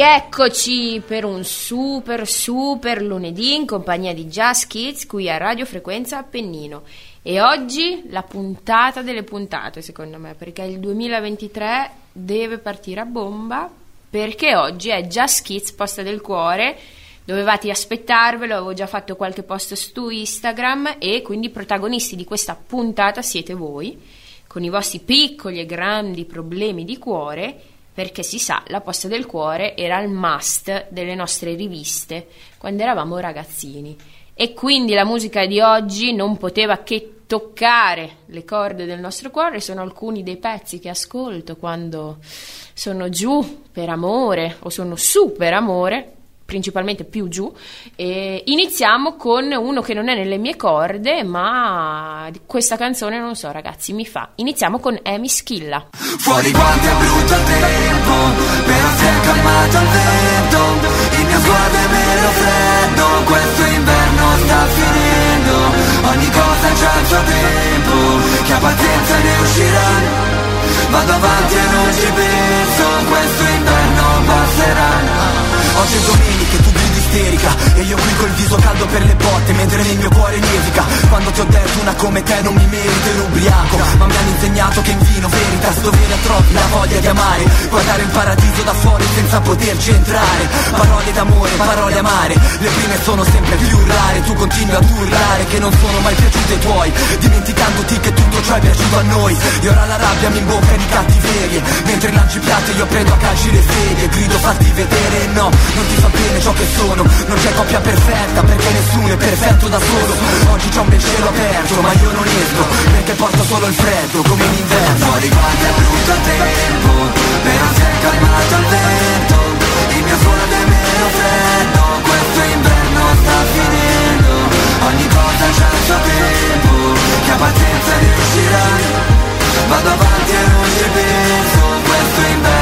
rieccoci per un super super lunedì in compagnia di Jazz Kids qui a Radio Frequenza Appennino. E oggi la puntata delle puntate, secondo me, perché il 2023 deve partire a bomba, perché oggi è Jazz Kids Posta del Cuore. Dovevate aspettarvelo, avevo già fatto qualche post su Instagram e quindi i protagonisti di questa puntata siete voi, con i vostri piccoli e grandi problemi di cuore perché si sa, la posta del cuore era il must delle nostre riviste quando eravamo ragazzini. E quindi la musica di oggi non poteva che toccare le corde del nostro cuore, sono alcuni dei pezzi che ascolto quando sono giù per amore o sono su per amore principalmente più giù. E iniziamo con uno che non è nelle mie corde, ma questa canzone non so, ragazzi, mi fa. Iniziamo con Amy Schilla. Fuori quanto è brutto il tempo, però si è calmato il vento, il mio sguardo è meno freddo, questo inverno sta finendo, ogni cosa c'ha il suo tempo, che ha pazienza ne uscirà. Vado avanti e non ci penso, questo inverno passerà. Oggi è domenica e tu isterica. E io qui col viso caldo per le botte Mentre nel mio cuore nevica. Quando ti ho detto una come te non mi merito ero ubriaco. Ma mi hanno insegnato che in vino veritas Dovere troppi la voglia di amare. Guardare il paradiso da fuori senza poterci entrare. Parole d'amore, parole amare Le prime sono sempre più rare. Tu continui a urlare che non sono mai piaciute ai tuoi Dimenticandoti che tutto ciò è piaciuto a noi. E ora la rabbia mi imbocca di cattiverie Mentre lanci piatti io prendo a calci le sedie Grido fatti vedere no non ti fa bene ciò che sono Non c'è coppia perfetta perché nessuno è perfetto da solo. Oggi c'ho un bel cielo aperto ma io non esco Perché porto solo il freddo come in inverno. Fuori guarda è brutto tempo Però si è calmato il vento. Il mio sguardo è meno freddo Questo inverno sta finendo. Ogni cosa c'ha il suo tempo Che ha pazienza riuscirà. Vado avanti e non ci penso Questo inverno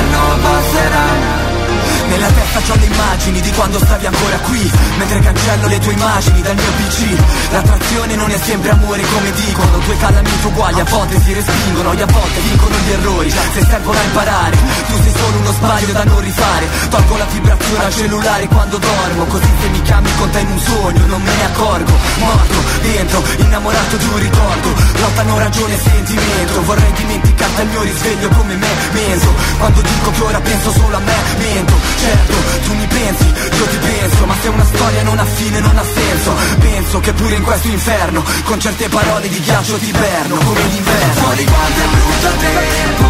nella testa c'ho le immagini di quando stavi ancora qui Mentre cancello le tue immagini dal mio PC L'attrazione non è sempre amore come dicono Due calamiti uguali a volte si respingono E a volte vincono gli errori. Se servono a imparare Tu sei solo uno sbaglio da non rifare. Tolgo la vibrazione al cellulare quando dormo Così se mi chiami con te in un sogno non me ne accorgo. Morto dentro, innamorato di un ricordo Lottano ragione e sentimento. Vorrei dimenticarti al mio risveglio come me Menso Quando dico che ora penso solo a me Mento Certo, tu mi pensi, io ti penso Ma se una storia non ha fine non ha senso. Penso che pure in questo inferno Con certe parole di ghiaccio ti perno Come l'inverno. Fuori quanto è brutto il tempo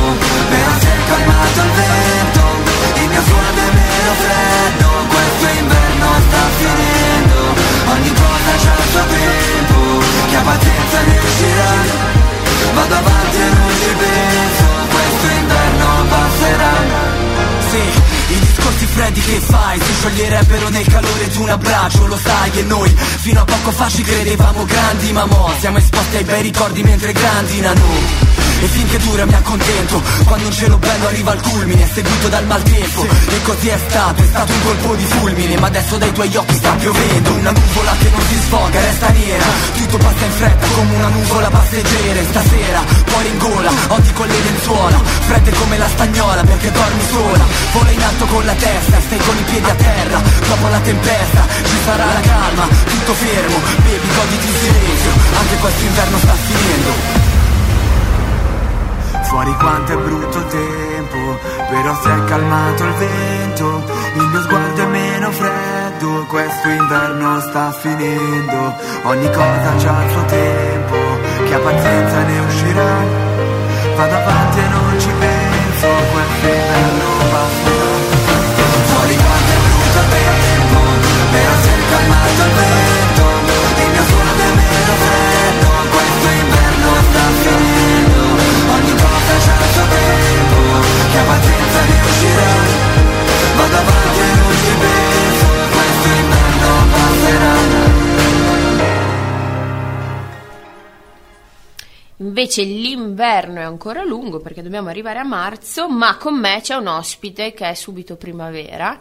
Però si è calmato il vento. Il mio suono è meno freddo Questo inverno sta finendo. Ogni cosa c'ha il suo tempo Che ha pazienza ne Vado avanti e non ci penso Questo inverno passerà Sì i discorsi freddi che fai si scioglierebbero nel calore di un abbraccio Lo sai che noi fino a poco fa ci credevamo grandi Ma mo siamo esposti ai bei ricordi mentre grandi noi e finché dura mi accontento Quando un cielo bello arriva al culmine Seguito dal maltempo E così è stato, è stato un colpo di fulmine Ma adesso dai tuoi occhi sta piovendo Una nuvola che non si sfoga, resta nera. Tutto passa in fretta come una nuvola passeggera Stasera, cuore in gola, odi con le lenzuola Fredde come la stagnola perché dormi sola Vola in alto con la testa, stai con i piedi a terra. Dopo la tempesta, ci sarà la calma Tutto fermo, bevi, goditi in silenzio Anche questo inverno sta finendo. Fuori quanto è brutto il tempo, però si è calmato il vento, il mio sguardo è meno freddo, questo inverno sta finendo, ogni cosa c'ha il suo tempo, chi ha pazienza ne uscirà, vado avanti e non ci penso, Che a pazienza riuscirà Invece l'inverno è ancora lungo perché dobbiamo arrivare a marzo, ma con me c'è un ospite che è subito primavera.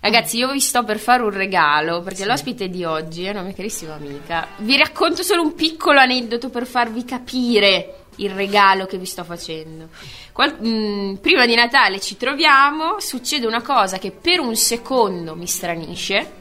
Ragazzi, io vi sto per fare un regalo perché sì. l'ospite di oggi è una mia carissima amica. Vi racconto solo un piccolo aneddoto per farvi capire il regalo che vi sto facendo. Qual- mm, prima di Natale ci troviamo, succede una cosa che per un secondo mi stranisce.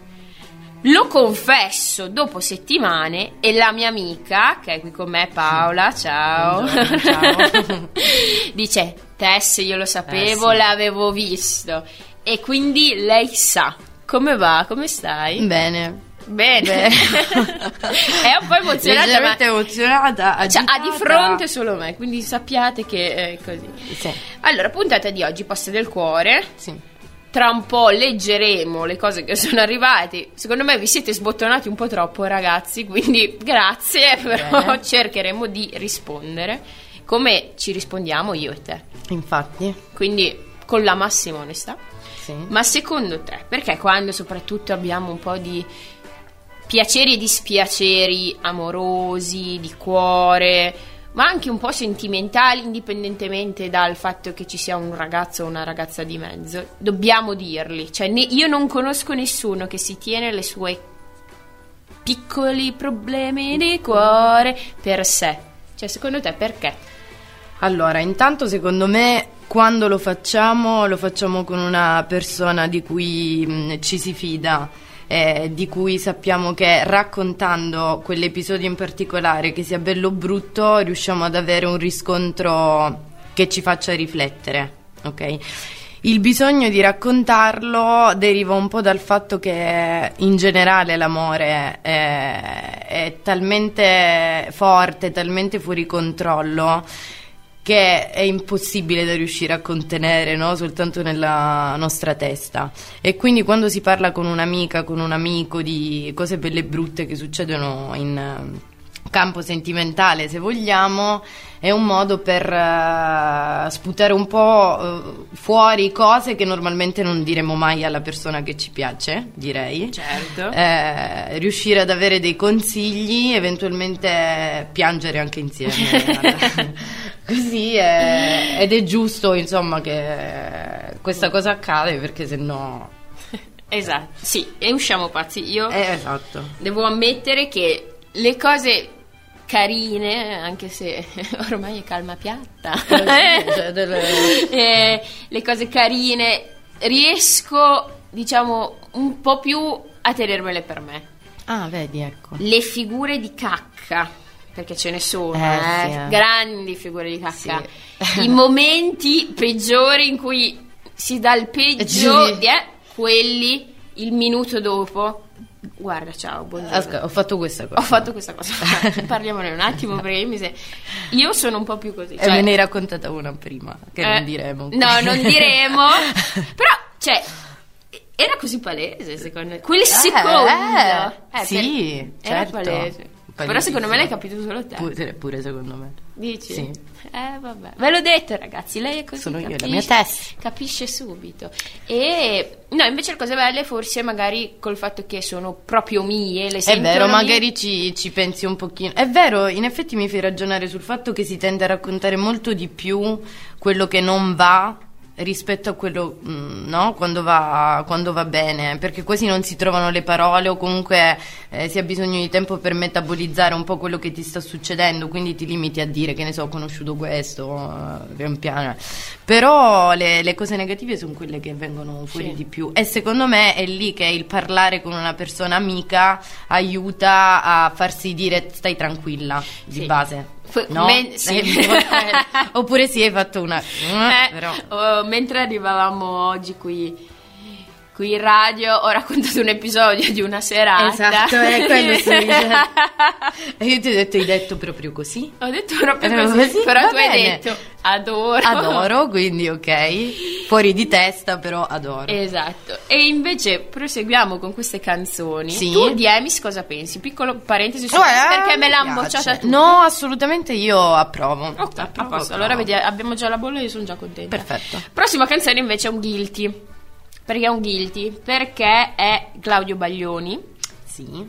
Lo confesso dopo settimane e la mia amica, che è qui con me, Paola, ciao, Buongiorno, ciao. dice: Tess, io lo sapevo, Eh, sì. l'avevo visto. E quindi lei sa. Come va? Come stai? Bene. Bene. È un po' emozionata, ma emozionata. cioè, ha di fronte solo me, quindi sappiate che è così. Sì, Allora, puntata di oggi, poste del cuore. sì. Tra un po' leggeremo le cose che sono arrivate. Secondo me vi siete sbottonati un po' troppo, ragazzi. Quindi grazie, però Bene. cercheremo di rispondere come ci rispondiamo io e te. Infatti. Quindi con la massima onestà. Sì. Ma secondo te, perché quando soprattutto abbiamo un po' di piaceri e dispiaceri amorosi, di cuore, ma anche un po' sentimentali, indipendentemente dal fatto che ci sia un ragazzo o una ragazza di mezzo, dobbiamo dirli. Cioè, ne- io non conosco nessuno che si tiene le sue piccoli problemi di cuore per sé. Cioè, secondo te perché? Allora, intanto secondo me quando lo facciamo, lo facciamo con una persona di cui mh, ci si fida, eh, di cui sappiamo che raccontando quell'episodio in particolare, che sia bello o brutto, riusciamo ad avere un riscontro che ci faccia riflettere, ok? Il bisogno di raccontarlo deriva un po' dal fatto che in generale l'amore è, è talmente forte, talmente fuori controllo che è impossibile da riuscire a contenere no? soltanto nella nostra testa. E quindi quando si parla con un'amica, con un amico di cose belle e brutte che succedono in campo sentimentale, se vogliamo, è un modo per eh, sputare un po' eh, fuori cose che normalmente non diremo mai alla persona che ci piace, direi. Certo. Eh, riuscire ad avere dei consigli, eventualmente piangere anche insieme. Così è- ed è giusto, insomma, che questa cosa accade perché se no. Esatto, sì, e usciamo pazzi. Io Eh, esatto. devo ammettere che le cose carine, anche se ormai è calma piatta, cioè, delle- eh, le cose carine riesco, diciamo, un po' più a tenermele per me. Ah, vedi, ecco. Le figure di cacca, perché ce ne sono, Eh, eh, sì, eh. grandi figure di cacca. Sì. I momenti peggiori in cui si dà il peggio, eh, quelli il minuto dopo. Guarda, ciao, buongiorno. Ascolta, ho fatto questa cosa. Ho fatto questa cosa. Parliamone un attimo perché mi se- Io sono un po' più così. E cioè- me ne hai raccontata una prima, che eh, non diremo. No, non diremo. Però, cioè, era così palese, secondo me. Quel secondo. eh, Eh, sì, per- Era certo. palese. Però secondo me l'hai capito solo te. Pure, pure secondo me. Dici? Sì. Eh, vabbè. Ve l'ho detto, ragazzi, lei è così. Sono io, la capisce- mia testa. Capisce subito. E no, invece le cose belle forse magari col fatto che sono proprio mie, le È vero, mie. magari ci, ci pensi un pochino. È vero, in effetti mi fai ragionare sul fatto che si tende a raccontare molto di più quello che non va rispetto a quello, mm, no? Quando va, quando va bene, perché quasi non si trovano le parole o comunque eh, si ha bisogno di tempo per metabolizzare un po' quello che ti sta succedendo, quindi ti limiti a dire che ne so, ho conosciuto questo, eh, pian piano. Però le, le cose negative sono quelle che vengono fuori Sì. di più e secondo me è lì che il parlare con una persona amica aiuta a farsi dire stai tranquilla di Sì. base. No? men- sì. Eh, Oppure sì, hai fatto una... Eh, però... oh, mentre arrivavamo oggi qui, qui in radio, ho raccontato un episodio di una serata. Esatto, è quello dicendo. E io ti ho detto, hai detto proprio così? Ho detto proprio così, così? però Va tu hai bene. detto adoro. Adoro, quindi ok. Fuori di testa, però adoro. Esatto. E invece proseguiamo con queste canzoni. Sì. Tu di Emis cosa pensi? Piccolo parentesi su Eh, perché me l'ha bocciata tu. No, assolutamente io approvo. Ok, approvo. Allora vedi, abbiamo già la bolla e io sono già contenta. Perfetto. Prossima canzone invece è un guilty. Perché è un guilty? Perché è Claudio Baglioni Sì.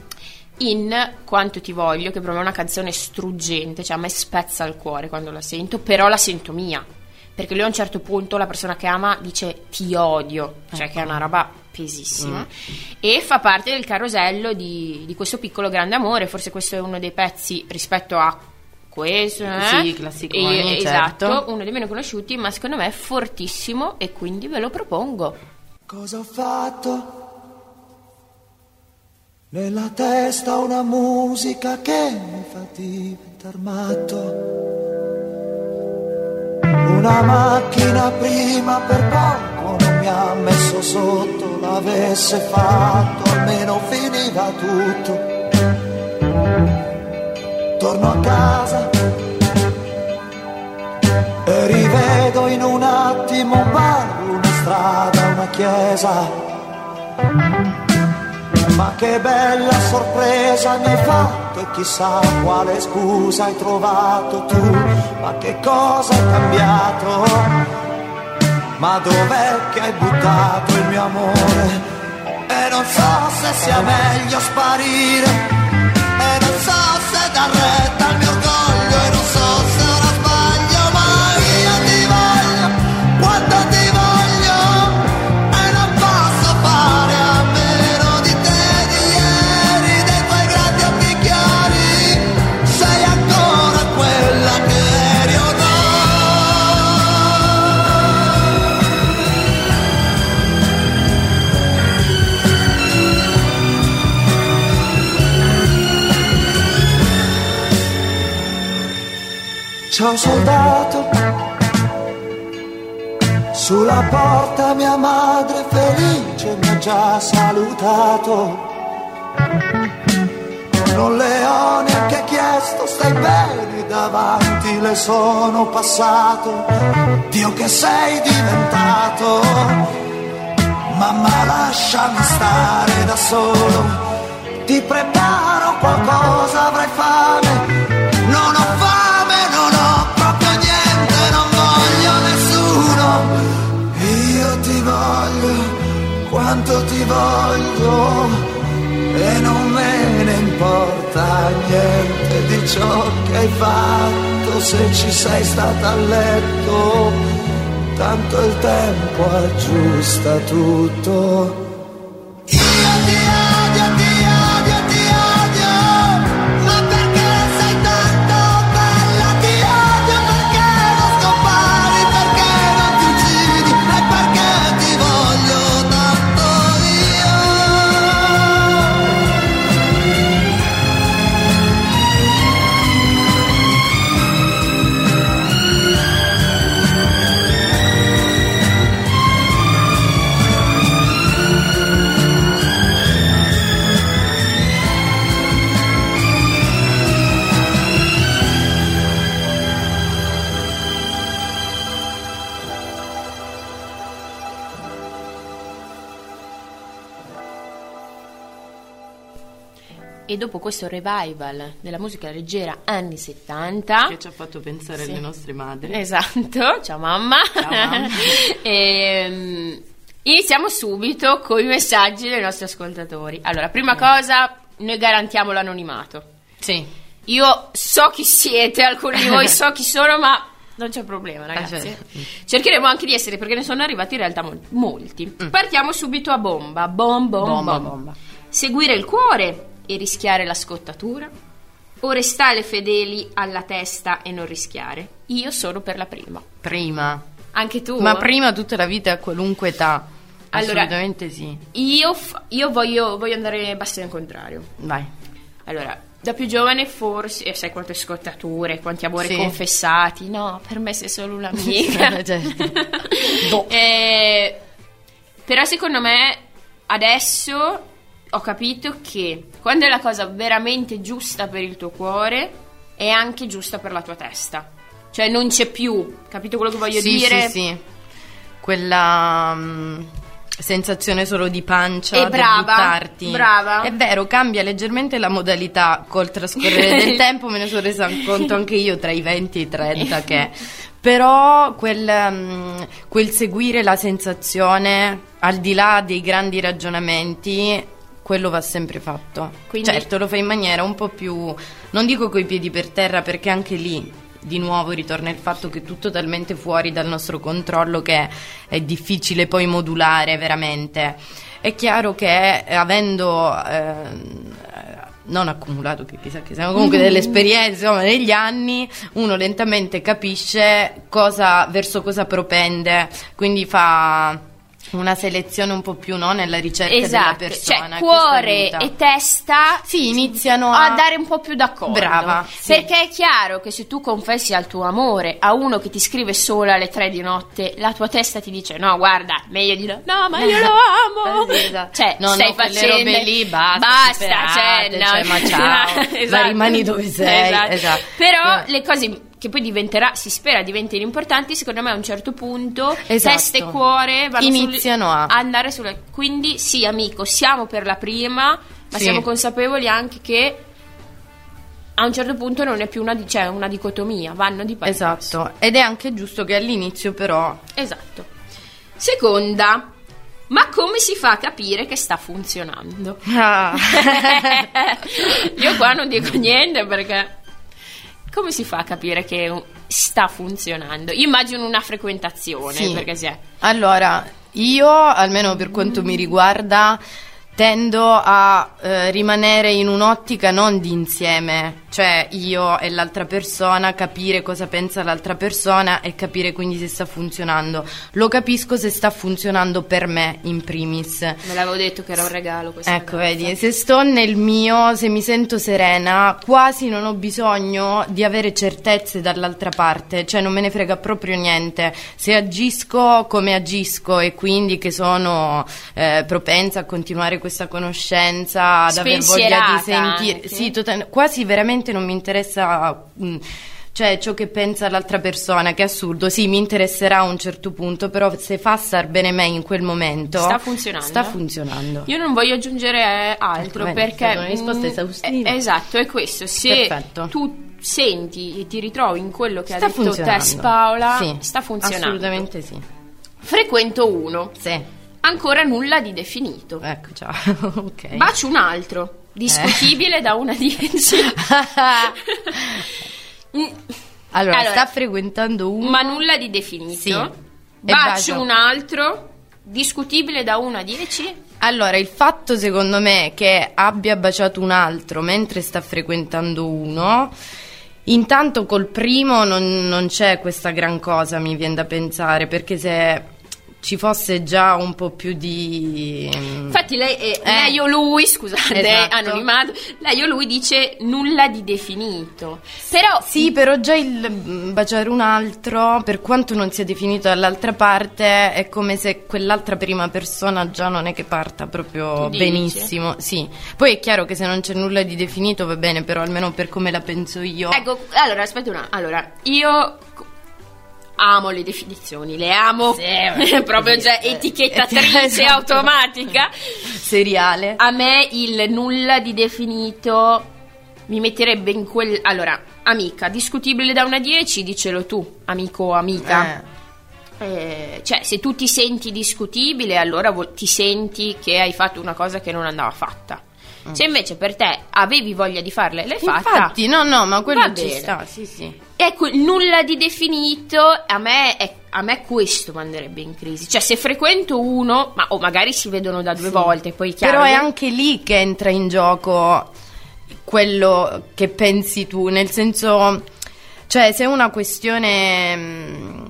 in Quanto ti voglio, che per me è una canzone struggente, cioè a me spezza il cuore quando la sento, però la sento mia. Perché lui a un certo punto la persona che ama dice ti odio, cioè che è una roba pesissima. E fa parte del carosello di, di questo piccolo grande amore, forse questo è uno dei pezzi rispetto a questo, eh? Sì, classiconi, E- certo. Esatto, uno dei meno conosciuti, ma secondo me è fortissimo e quindi ve lo propongo. Cosa ho fatto? Nella testa una musica che mi fa diventar matto. Una macchina prima per poco non mi ha messo sotto, l'avesse fatto almeno finiva tutto. Torno a casa e rivedo in un attimo un bar, strada, una chiesa. Ma che bella sorpresa mi hai fatto e chissà quale scusa hai trovato tu, ma che cosa hai cambiato? Ma dov'è che hai buttato il mio amore? E non so se sia meglio sparire, e non so se dar retta al mio orgoglio, e non so se Ciao soldato, sulla porta mia madre felice mi ha già salutato. Non le ho neanche chiesto, stai bene davanti, le sono passato. Dio che sei diventato, mamma lasciami stare da solo. Ti preparo qualcosa, hai fatto, se ci sei stata a letto, tanto il tempo aggiusta tutto. Questo revival della musica leggera anni 70, Che ci ha fatto pensare Sì. alle nostre madri. Esatto, ciao mamma. Ciao, mamma. Ehm, iniziamo subito con i messaggi dei nostri ascoltatori. Allora, prima cosa, noi garantiamo l'anonimato. Sì. Io so chi siete, alcuni di voi so chi sono, ma non c'è problema, ragazzi. Ah, cioè. Cercheremo anche di essere, perché ne sono arrivati in realtà mol- molti. Partiamo subito a bomba. Bom, bom, Bomba, bom. bomba. Seguire il cuore e rischiare la scottatura? O restare fedeli alla testa e non rischiare? Io sono per la prima. Prima. Anche tu? Ma prima tutta la vita a qualunque età. Allora- Assolutamente sì. Io, f- io voglio, voglio andare bastone al contrario. Vai. Allora, da più giovane forse, e sai quante scottature, quanti amori Sì. confessati. No, per me sei solo un'amica. Certo. Eh, però secondo me adesso ho capito che quando è la cosa veramente giusta per il tuo cuore, è anche giusta per la tua testa. Cioè non c'è più, capito quello che voglio sì, dire? Sì, sì. Quella mm, sensazione solo di pancia E brava, buttarti. brava. È vero, cambia leggermente la modalità col trascorrere del tempo, me ne sono resa conto anche io tra i 20 e i 30 che però quel, mm, quel seguire la sensazione al di là dei grandi ragionamenti quello va sempre fatto. Quindi- Certo, lo fai in maniera un po' più non dico coi piedi per terra perché anche lì di nuovo ritorna il fatto che è tutto talmente fuori dal nostro controllo che è difficile poi modulare veramente. È chiaro che eh, avendo ehm, non accumulato, che chissà che siano comunque delle esperienze insomma, negli anni, uno lentamente capisce cosa, verso cosa propende, quindi fa una selezione un po' più no, nella ricerca esatto, della persona. Cioè, cuore e testa sì, iniziano a... a dare un po' più d'accordo. Brava. Sì. Perché è chiaro che se tu confessi al tuo amore a uno che ti scrive solo alle tre di notte, la tua testa ti dice: No, guarda, meglio di no. No, ma io lo amo. esatto. Cioè, no, stai no, facendo robe lì, basta. Basta, superate, cioè, no. cioè, ma ciao. esatto. Ma rimani dove sei. Esatto. Esatto. Però le cose che poi diventerà, si spera diventino importanti, secondo me a un certo punto Esatto. testa e cuore vanno Iniziano sul- a- andare sulle quindi sì amico siamo per la prima ma Sì. siamo consapevoli anche che a un certo punto non è più una, cioè, una dicotomia vanno di pari. Esatto, ed è anche giusto che all'inizio però esatto seconda ma come si fa a capire che sta funzionando? Ah. Io qua non dico niente perché come si fa a capire che sta funzionando? Io immagino una frequentazione Sì. perché si è Allora, io, almeno per quanto mi riguarda, tendo a eh, rimanere in un'ottica non di insieme, cioè io e l'altra persona, capire cosa pensa l'altra persona e capire quindi se sta funzionando. Lo capisco se sta funzionando per me in primis. Me l'avevo detto che era un regalo questa Ecco, ragazza. vedi, se sto nel mio, se mi sento serena, quasi non ho bisogno di avere certezze dall'altra parte, cioè non me ne frega proprio niente. Se agisco come agisco e quindi che sono eh, propensa a continuare questa conoscenza, ad aver voglia di sentire, anche. sì, total- quasi veramente non mi interessa. mh, cioè ciò che pensa l'altra persona, che è assurdo, sì, mi interesserà a un certo punto, però se fa star bene me in quel momento, Sta funzionando? Sta funzionando. Io non voglio aggiungere altro Ecco, vedi, è perché una risposta mm, esaustiva. eh, esatto, è questo. Se Perfetto. tu senti e ti ritrovi in quello che sta ha detto. Tess Paola, Sì, sta funzionando. Assolutamente sì. Frequento uno, Sì. ancora nulla di definito. Ecco, ciao. ok. Bacio un altro, discutibile da una a 10. Mm, allora, Allora, sta frequentando uno. ma nulla di definito. Sì. Bacio bacio. un altro, discutibile da 1 a 10. Allora, il fatto secondo me che abbia baciato un altro mentre sta frequentando uno, intanto col primo non, non c'è questa gran cosa, mi viene da pensare, perché se ci fosse già un po' più di... Infatti lei, eh, Eh. lei o lui, scusate, Esatto. anonimato, lei o lui dice nulla di definito. Però Sì, però già il mm, baciare un altro, per quanto non sia definito dall'altra parte, è come se quell'altra prima persona già non è che parta proprio benissimo. Sì. Poi è chiaro che se non c'è nulla di definito va bene, però almeno per come la penso io. Ecco, allora aspetta un attimo. Allora, io amo le definizioni, le amo Sì, proprio sì, già etichettatrice esatto. automatica. Seriale. A me il nulla di definito mi metterebbe in quel allora, amica, discutibile da 1 a 10, dicelo tu, amico o amica. Eh. Eh, cioè, se tu ti senti discutibile, allora vuol- ti senti che hai fatto una cosa che non andava fatta. Se invece per te avevi voglia di farla e l'hai fatta, Mm. Infatti, no, no, ma quello Va ci bene. sta, sì, sì. Ecco, nulla di definito a me, è- a me questo manderebbe in crisi. Cioè, se frequento uno, ma, o magari si vedono da due volte, poi chiaro. Però è anche lì che entra in gioco quello che pensi tu, nel senso, cioè se è una questione, mm,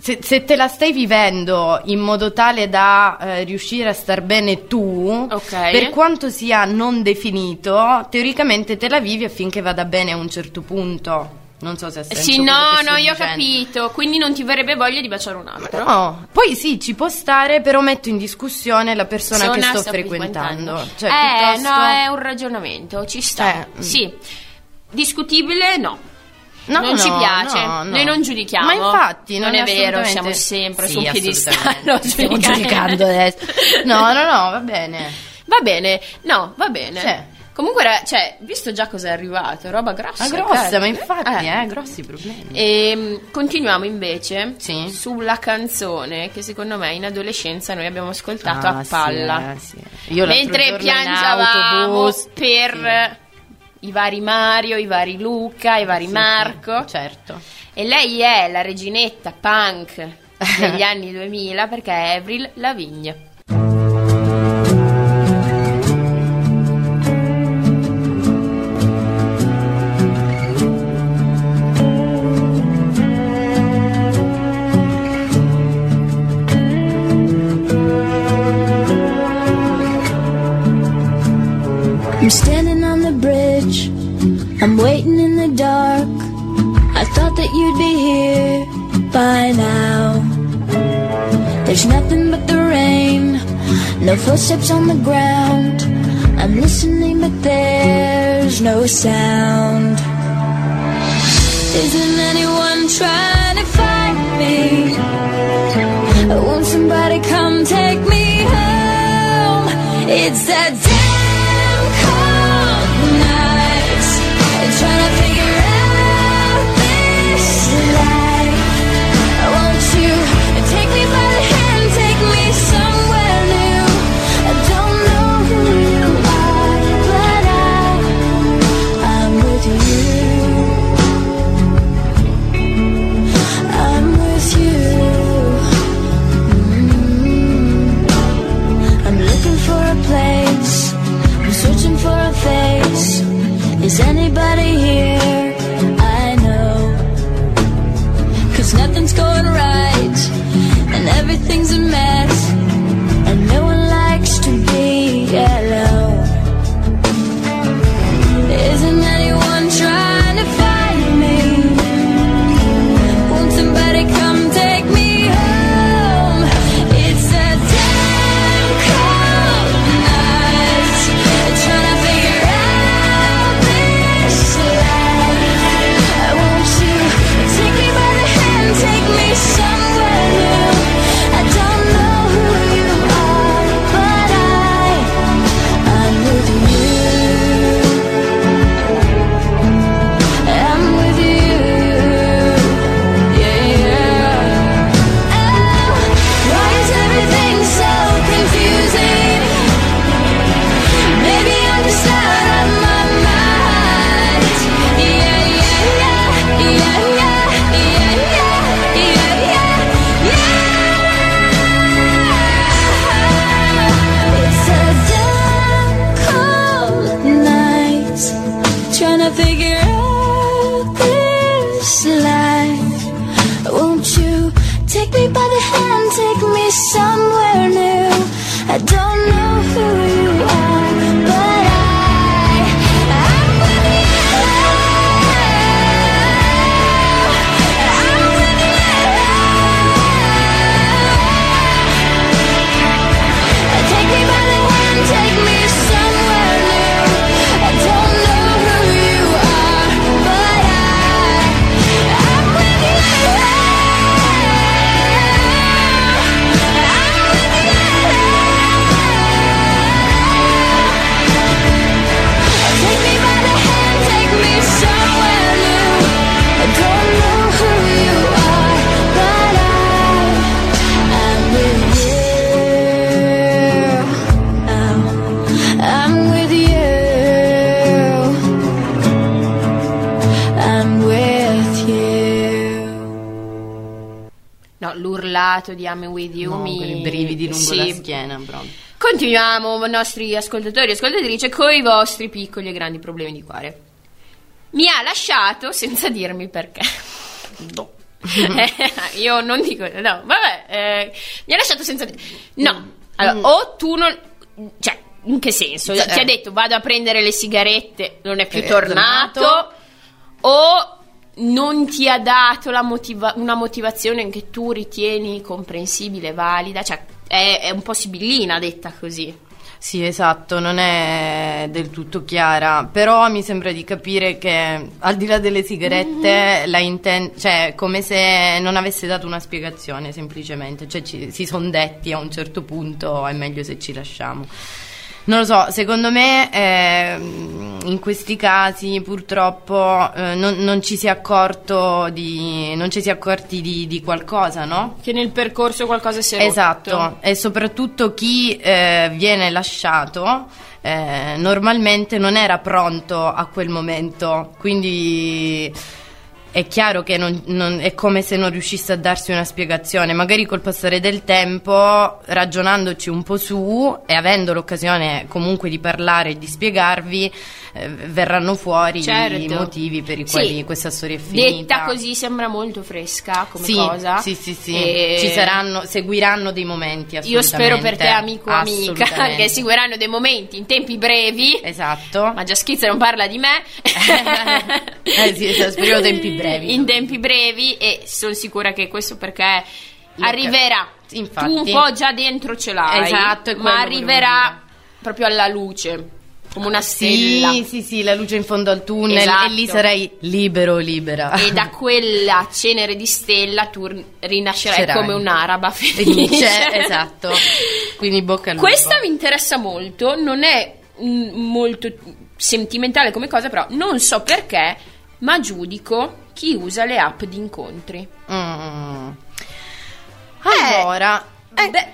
se, se te la stai vivendo in modo tale da eh, riuscire a star bene tu, Ok. per quanto sia non definito, teoricamente te la vivi affinché vada bene a un certo punto. Non so se ha senso Sì, no, che sto no, io ho capito. Quindi non ti verrebbe voglia di baciare un altro. No, poi sì, ci può stare, però metto in discussione la persona che Persona sto sta frequentando. Cioè, eh, piuttosto- no, è un ragionamento, ci sta. Eh. Sì. Discutibile, no. No, non ci no, piace, no, no. noi non giudichiamo. Ma infatti, non, non è vero, siamo sempre Sì, su un piedistallo. Stiamo giudicando adesso. No, no, no, va bene. Va bene, no, va bene. Cioè. Comunque, era- cioè, visto già cosa è arrivato, roba grossa. Ma grossa, cioè, ma infatti, eh. eh, grossi problemi. E continuiamo invece Sì. sulla canzone che secondo me in adolescenza noi abbiamo ascoltato Ah, a sì, palla. eh, sì. Io Mentre autobus, per i vari Mario, i vari Luca, i vari sì, Marco. sì, certo. E lei è la reginetta punk degli anni 2000 perché è Avril Lavigne. No footsteps on the ground. I'm listening, but there's no sound. Isn't anyone trying to find me? Won't somebody come take me home? It's that damn cold night. Trying to figure I'm with you No, mi... brividi lungo Sì. la schiena proprio. Continuiamo, nostri ascoltatori e ascoltatrici, con i vostri piccoli e grandi problemi di cuore. Mi ha lasciato senza dirmi perché. No. Eh, io non dico, no, vabbè, eh, mi ha lasciato senza No, Mm. allora, o tu non... Cioè, in che senso? Cioè, Ti ha eh. detto vado a prendere le sigarette, non è più È tornato, tornato. o non ti ha dato la motiva- una motivazione che tu ritieni comprensibile, valida, cioè è, è un po' sibillina detta così. Sì, esatto, non è del tutto chiara, però mi sembra di capire che al di là delle sigarette, la inten- cioè come se non avesse dato una spiegazione semplicemente, cioè ci- si sono detti a un certo punto è meglio se ci lasciamo. Non lo so, secondo me ehm, in questi casi purtroppo eh, non, non ci si è accorto di, non ci si è accorti di, di qualcosa, no? Che nel percorso qualcosa si è rotto. Esatto, e soprattutto chi eh, viene lasciato eh, normalmente non era pronto a quel momento, quindi è chiaro che non- non- è come se non riuscisse a darsi una spiegazione. Magari col passare del tempo, ragionandoci un po' su e avendo l'occasione comunque di parlare e di spiegarvi, eh, verranno fuori i Certo. motivi per i Sì. quali questa storia è finita. Detta così sembra molto fresca come sì, cosa. Sì, sì, sì. E- Ci saranno, seguiranno dei momenti Io spero per te, amico o amica, che seguiranno dei momenti in tempi brevi. Esatto. Ma già schizza non parla di me. Eh sì, speriamo tempi brevi. In tempi brevi e sono sicura che questo perché Lo arriverà. infatti. Tu un po' già dentro ce l'hai. Esatto, ma arriverà proprio alla luce, come una stella. Sì, sì, sì, la luce in fondo al tunnel Esatto. e lì sarai libero libera. E da quella cenere di stella tu rinascerai Cerai. come un'araba Felice, felice. esatto. Quindi bocca al lupo. Questa mi interessa molto, non è mm, molto sentimentale come cosa, però non so perché, ma giudico chi usa le app di incontri. Mm. Allora, eh, Beh,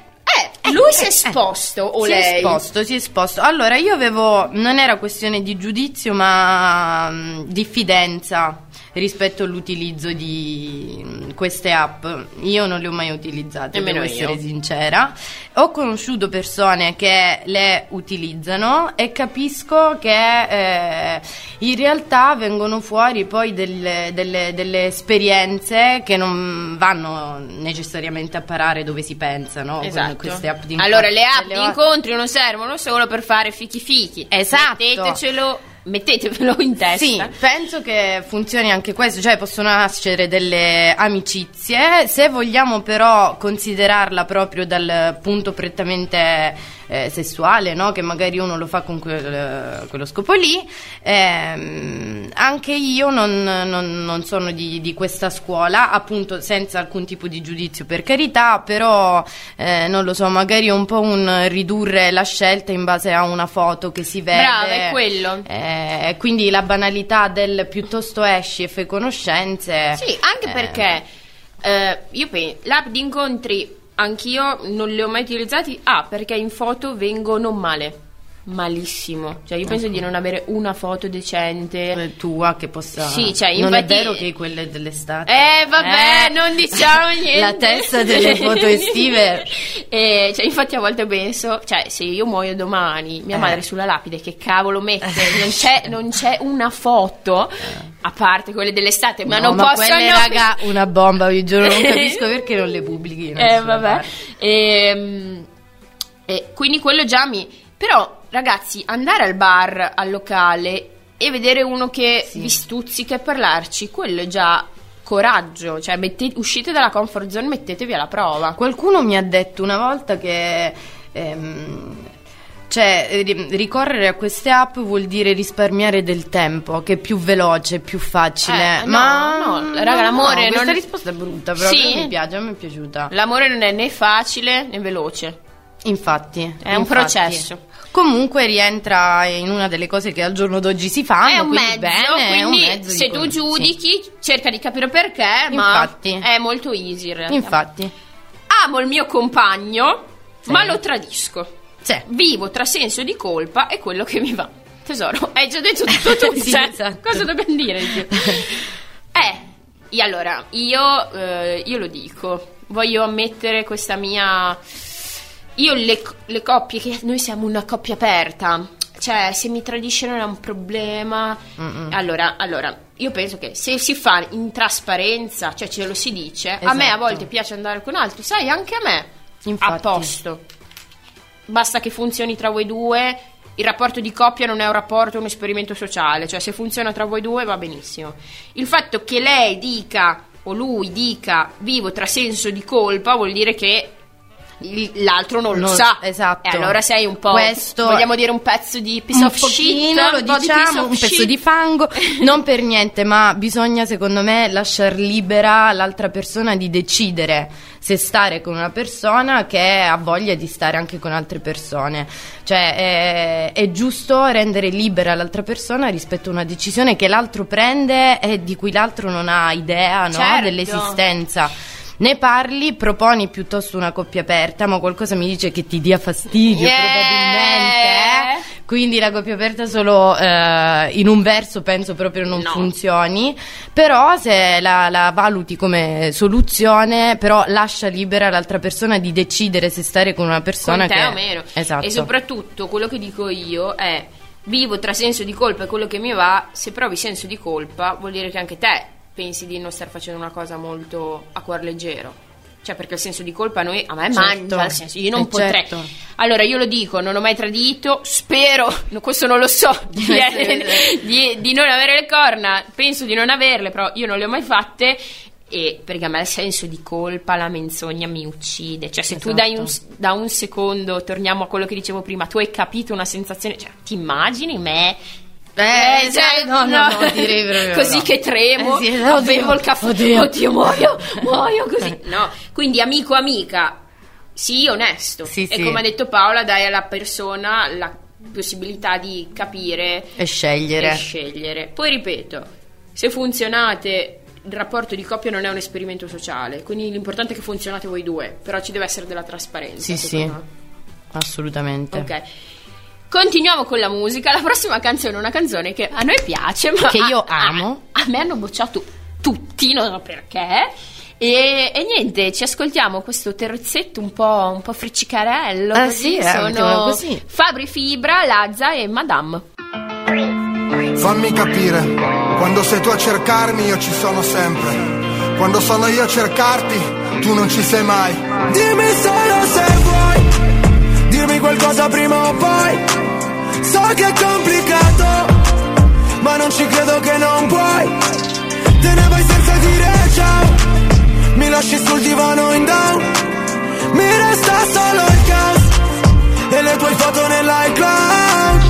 eh, lui si è eh, esposto, o si lei? è esposto, si è esposto. Allora, io avevo, non era questione di giudizio, ma mm, diffidenza rispetto all'utilizzo di mm, queste app. Io non le ho mai utilizzate, Nemmeno devo io. essere sincera. Ho conosciuto persone che le utilizzano e capisco che eh, in realtà vengono fuori poi delle, delle- delle esperienze che non vanno necessariamente a parare dove si pensano Esatto. queste app di allora, le app di incontri non servono solo per fare fichi fichi. Esatto. Mettetecelo, mettetevelo in testa. Sì, penso che funzioni anche questo, cioè possono nascere delle amicizie, se vogliamo però considerarla proprio dal punto prettamente eh, sessuale, no? che magari uno lo fa con quel- quello scopo lì, ehm, anche io non, non- non sono di, di questa scuola, appunto senza alcun tipo di giudizio per carità, però eh, non lo so, magari è un po' un ridurre la scelta in base a una foto che si vede. Brava, è quello. Eh, quindi la banalità del piuttosto esci e fai conoscenze. Sì, anche eh, perché eh, io penso, l'app di incontri anch'io non le ho mai utilizzati. Ah, perché in foto vengono male. Malissimo. Cioè, io penso di non avere una foto decente. eh, tua che possa. Sì, cioè, non è infatti- vero che quelle dell'estate. Eh, vabbè, Eh, non diciamo niente. La testa delle foto estive. Eh, cioè, infatti, a volte penso, cioè, se io muoio domani, mia Eh. madre sulla lapide, che cavolo mette? Non c'è, non c'è una foto, a parte quelle dell'estate, ma No, non ma possono. quelle, raga, una bomba, vi giuro, non capisco perché non le pubblichi. Eh, vabbè. parte. Ehm, e quindi quello già mi. Però, ragazzi, andare al bar, al locale e vedere uno che Sì. vi stuzzica e parlarci, quello è già coraggio. Cioè, mette- uscite dalla comfort zone, mettetevi alla prova. Qualcuno mi ha detto una volta che ehm, cioè, ri- ricorrere a queste app vuol dire risparmiare del tempo, che è più veloce, più facile. Eh, no, ma no, raga, l'amore questa non- risposta è brutta, però Sì. mi piace, a me è piaciuta. L'amore non è né facile né veloce. Infatti, È un infatti. processo. Comunque rientra in una delle cose che al giorno d'oggi si fanno, è un quindi mezzo, bene, quindi mezzo se tu giudichi, cerca di capire perché, Infatti. ma è molto easy in sì. realtà. Infatti. Amo il mio compagno, Sì. ma lo tradisco. Sì. Vivo tra senso di colpa e quello che mi va. Tesoro, hai già detto tutto tu, Sì, cioè, esatto. cosa dobbiamo dire? Eh, e allora, io, eh, io lo dico, voglio ammettere questa mia... Io le, le coppie, che noi siamo una coppia aperta, cioè se mi tradisce non è un problema. Allora, allora, io penso che se si fa in trasparenza, cioè ce lo si dice, a me a Esatto. volte piace andare con altri, sai, anche a me. Infatti. A posto. Basta che funzioni tra voi due. Il rapporto di coppia non è un rapporto, è un esperimento sociale. Cioè, se funziona tra voi due va benissimo. Il fatto che lei dica o lui dica vivo tra senso di colpa vuol dire che l'altro non lo Non- sa. esatto. E allora sei un po'. Questo- vogliamo dire un pezzo di piece un of shit. lo po' di piece diciamo, un pezzo shit. di fango, non per niente, ma bisogna secondo me lasciar libera l'altra persona di decidere se stare con una persona che ha voglia di stare anche con altre persone. Cioè è, è giusto rendere libera l'altra persona rispetto a una decisione che l'altro prende e di cui l'altro non ha idea no, Certo. dell'esistenza. Ne parli, proponi piuttosto una coppia aperta, ma qualcosa mi dice che ti dia fastidio Yeah. probabilmente. eh? quindi la coppia aperta solo eh, in un verso penso proprio non No. funzioni, però se la, la valuti come soluzione, però lascia libera l'altra persona di decidere se stare con una persona con te che o meno. Esatto. E soprattutto quello che dico io è vivo tra senso di colpa e quello che mi va, se provi senso di colpa vuol dire che anche te pensi di non star facendo una cosa molto a cuor leggero. Cioè, perché il senso di colpa a noi, a me Certo. mangia, senso, io non Eh, potrei. certo. Allora, io lo dico, non ho mai tradito, spero, questo non lo so, di, di- di non avere le corna, penso di non averle, però io non le ho mai fatte. E perché a me il senso di colpa, la menzogna mi uccide. Cioè, se tu Esatto. dai un, da un secondo, torniamo a quello che dicevo prima, tu hai capito una sensazione, cioè, ti immagini me? Eh, cioè, no, no, no, direi proprio Così no. che tremo, Eh sì, oddio, avevo il caffè, oddio. oddio, muoio, muoio così. No, quindi amico, amica, sii onesto. Sì, e sì. come ha detto Paola, dai alla persona la possibilità di capire E scegliere. e scegliere. Poi ripeto, se funzionate, il rapporto di coppia non è un esperimento sociale, quindi l'importante è che funzionate voi due, però ci deve essere della trasparenza. Sì, sì. me. Assolutamente. Ok. Continuiamo con la musica. La prossima canzone è una canzone che a noi piace, ma Che io a- a- amo. A, me hanno bocciato tutti, non so perché. E, e niente, ci ascoltiamo questo terzetto un po', un po' friccicarello. Ah, così. sì, eh, sono così. Fabri Fibra, Lazza e Madame. Fammi capire, quando sei tu a cercarmi io ci sono sempre. Quando sono io a cercarti, tu non ci sei mai. Dimmi solo se vuoi, dirmi qualcosa prima o poi. So che è complicato, ma non ci credo che non puoi. Te ne vai senza dire ciao, mi lasci sul divano in down. Mi resta solo il caos e le tue foto nell'iCloud.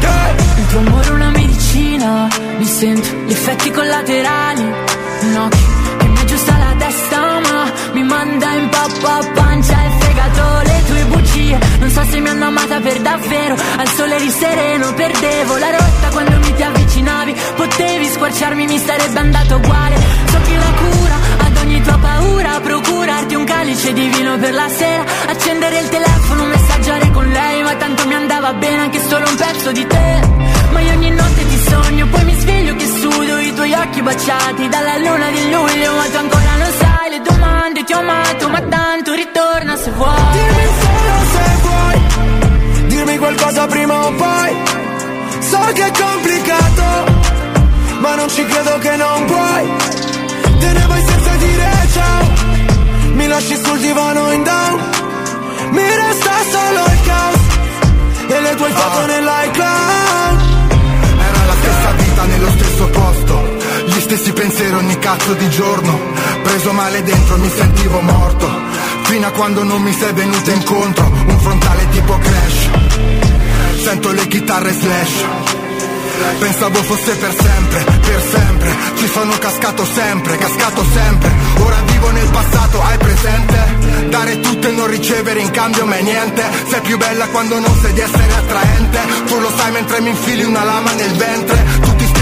Yeah. Il tuo amore è una medicina, mi sento gli effetti collaterali. Un occhio che mi aggiusta la testa, ma mi manda in pappa pancia bugie. Non so se mi hanno amata per davvero. Al sole eri sereno, perdevo la rotta quando mi ti avvicinavi. Potevi squarciarmi, mi sarebbe andato uguale. So che la cura ad ogni tua paura, procurarti un calice di vino per la sera, accendere il telefono, messaggiare con lei, ma tanto mi andava bene anche solo un pezzo di te. Ma io ogni notte ti sogno, poi mi sveglio che sudo i tuoi occhi baciati dalla luna di luglio, ma tu ancora non sai le domande, ti ho amato, ma tanto ritorna se vuoi. Vuoi? Dirmi qualcosa prima o poi. So che è complicato Ma non ci credo che non puoi. Te ne vai senza dire ciao. Mi lasci sul divano in down. Mi resta solo il caos E le tue foto nell'iCloud. Era la stessa vita nello stesso posto. Gli stessi pensieri ogni cazzo di giorno. Preso male dentro mi sentivo morto Fino a quando non mi sei venuto incontro. Un frontale tipo crash. Sento le chitarre slash. Pensavo fosse per sempre, per sempre. Ci sono cascato sempre, cascato sempre. Ora vivo nel passato, hai presente? Dare tutto e non ricevere in cambio mai niente. Sei più bella quando non sai di essere attraente. Tu lo sai mentre mi infili una lama nel ventre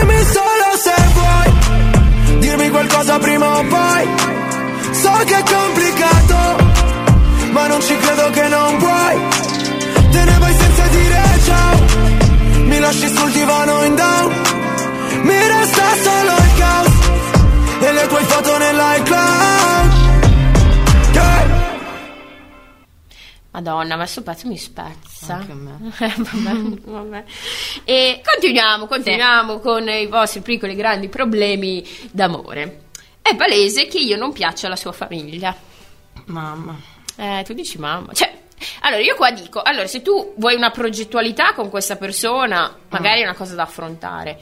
Dimmi solo se vuoi Dirmi qualcosa prima o poi. So che è complicato Ma non ci credo che non puoi Te ne vai senza dire ciao Madonna, ma sto pezzo mi spezza. Anche a me. Eh, vabbè, vabbè. E continuiamo, continuiamo con i vostri piccoli grandi problemi d'amore. È palese che io non piaccia alla sua famiglia. Mamma. Eh, tu dici mamma. Cioè, allora io qua dico, allora se tu vuoi una progettualità con questa persona, magari è una cosa da affrontare.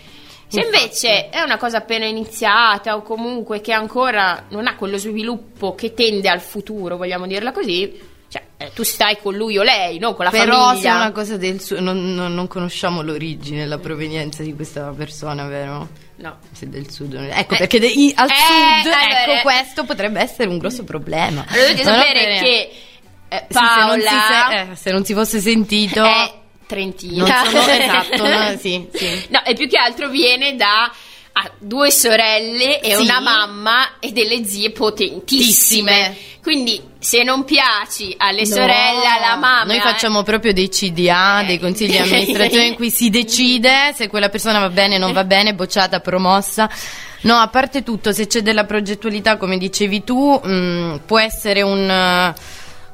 Se invece è una cosa appena iniziata o comunque che ancora non ha quello sviluppo che tende al futuro, vogliamo dirla così, Cioè, eh, tu stai con lui o lei, non con la Però famiglia. se è una cosa del suo, non, non- non conosciamo l'origine, la provenienza di questa persona, vero? No. Se del sud. Ecco Eh, perché de- i- al eh, sud, allora- ecco, questo potrebbe essere un grosso problema. Allora dovete sapere bene- che eh, Sì, se, non si Paola se, eh, se non si fosse sentito, è trentina. sono esatto, no? sì, sì. No, e più che altro viene da ha due sorelle e Sì. una mamma e delle zie potentissime. Tissime. Quindi se non piaci alle sorelle, alla mamma, Noi facciamo proprio dei CDA, Eh. dei consigli di amministrazione in cui si decide se quella persona va bene, non va bene, bocciata, promossa. No, a parte tutto, se c'è della progettualità, come dicevi tu, mh, può essere un,